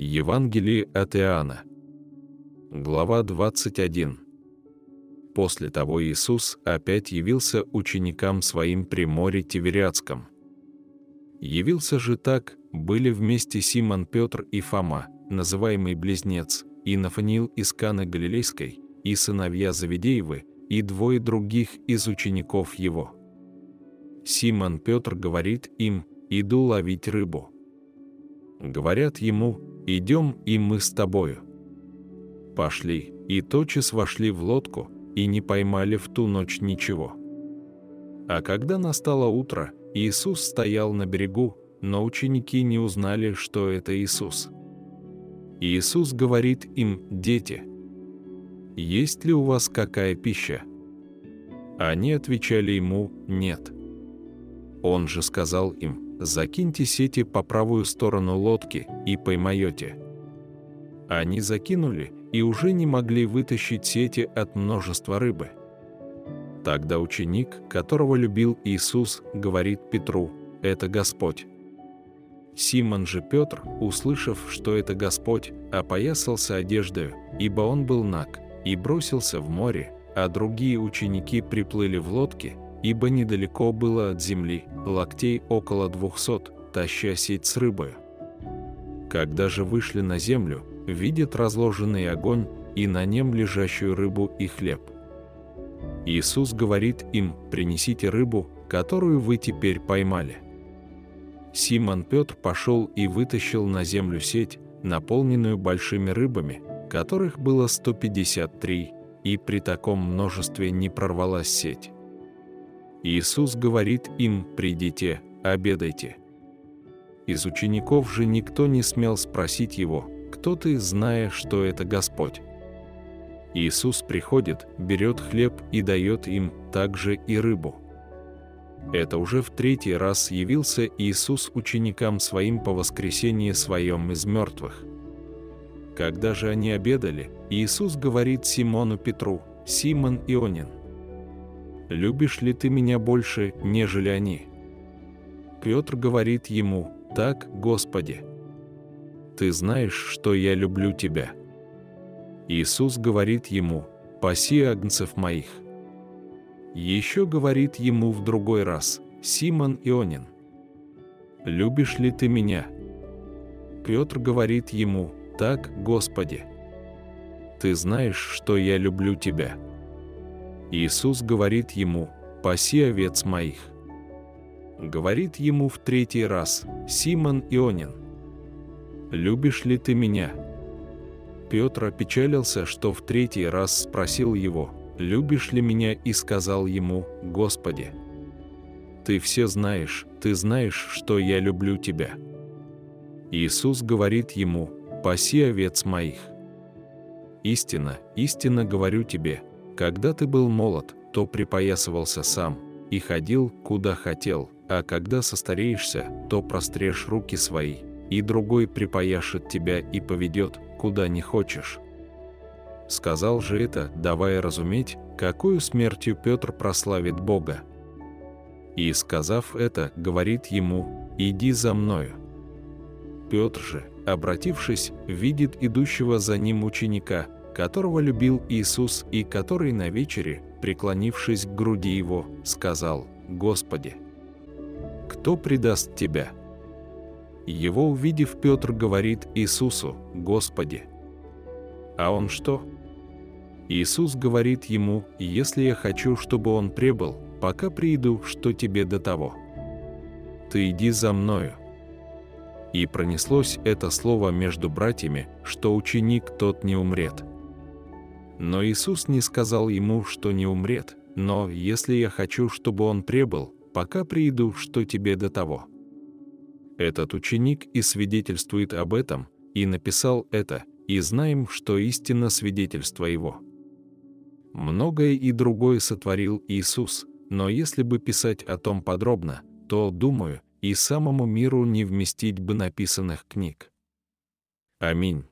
Евангелие от Иоанна. Глава 21. После того Иисус опять явился ученикам своим при море Тивериадском. Явился же так, были вместе Симон Петр и Фома, называемый Близнец, и Нафаниил из Каны Галилейской, и сыновья Завидеевы, и двое других из учеников его. Симон Петр говорит им, «Иду ловить рыбу». Говорят ему, «Идем, и мы с тобою». Пошли, и тотчас вошли в лодку, и не поймали в ту ночь ничего. А когда настало утро, Иисус стоял на берегу, но ученики не узнали, что это Иисус. Иисус говорит им, «Дети, есть ли у вас какая пища?» Они отвечали ему, «Нет». Он же сказал им, «Закиньте сети по правую сторону лодки и поймаете». Они закинули и уже не могли вытащить сети от множества рыбы. Тогда ученик, которого любил Иисус, говорит Петру, «Это Господь». Симон же Петр, услышав, что это Господь, опоясался одеждою, ибо он был наг, и бросился в море, а другие ученики приплыли в лодке, ибо недалеко было от земли, локтей около двухсот, таща сеть с рыбою. Когда же вышли на землю, видят разложенный огонь и на нем лежащую рыбу и хлеб. Иисус говорит им, принесите рыбу, которую вы теперь поймали. Симон Петр пошел и вытащил на землю сеть, наполненную большими рыбами, которых было 153, и при таком множестве не прорвалась сеть. Иисус говорит им, придите, обедайте. Из учеников же никто не смел спросить его, кто ты, зная, что это Господь. Иисус приходит, берет хлеб и дает им также и рыбу. Это уже в третий раз явился Иисус ученикам своим по воскресении своем из мертвых. Когда же они обедали, Иисус говорит Симону Петру, «Симон Ионин, любишь ли ты меня больше, нежели они?» Петр говорит ему, «Так, Господи, ты знаешь, что я люблю тебя». Иисус говорит ему, «Паси агнцев моих». Еще говорит ему в другой раз, «Симон Ионин, любишь ли ты меня?» Петр говорит ему, «Так, Господи, ты знаешь, что я люблю тебя». Иисус говорит ему, «Паси овец моих». Говорит ему в третий раз, «Симон Ионин, любишь ли ты меня?» Петр опечалился, что в третий раз спросил его, «Любишь ли меня?» и сказал ему, «Господи, ты все знаешь, ты знаешь, что я люблю тебя». Иисус говорит ему, «Паси овец моих». Истина, истинно говорю тебе, когда ты был молод, то припоясывался сам и ходил, куда хотел, а когда состареешься, то прострешь руки свои, и другой припояшет тебя и поведет, куда не хочешь. Сказал же это, давая разуметь, какую смертью Петр прославит Бога. И, сказав это, говорит ему, «Иди за мною». Петр же, обратившись, видит идущего за ним ученика – которого любил Иисус и который на вечере, преклонившись к груди его, сказал «Господи, кто предаст Тебя?» Его увидев, Петр говорит Иисусу «Господи». А он что? Иисус говорит ему «Если я хочу, чтобы он пребыл, пока приду, что тебе до того? Ты иди за мною». И пронеслось это слово между братьями, что ученик тот не умрет. Но Иисус не сказал ему, что не умрет, но если я хочу, чтобы он пребыл, пока приду, что тебе до того. Этот ученик и свидетельствует об этом, и написал это, и знаем, что истинно свидетельство его. Многое и другое сотворил Иисус, но если бы писать о том подробно, то, думаю, и самому миру не вместить бы написанных книг. Аминь.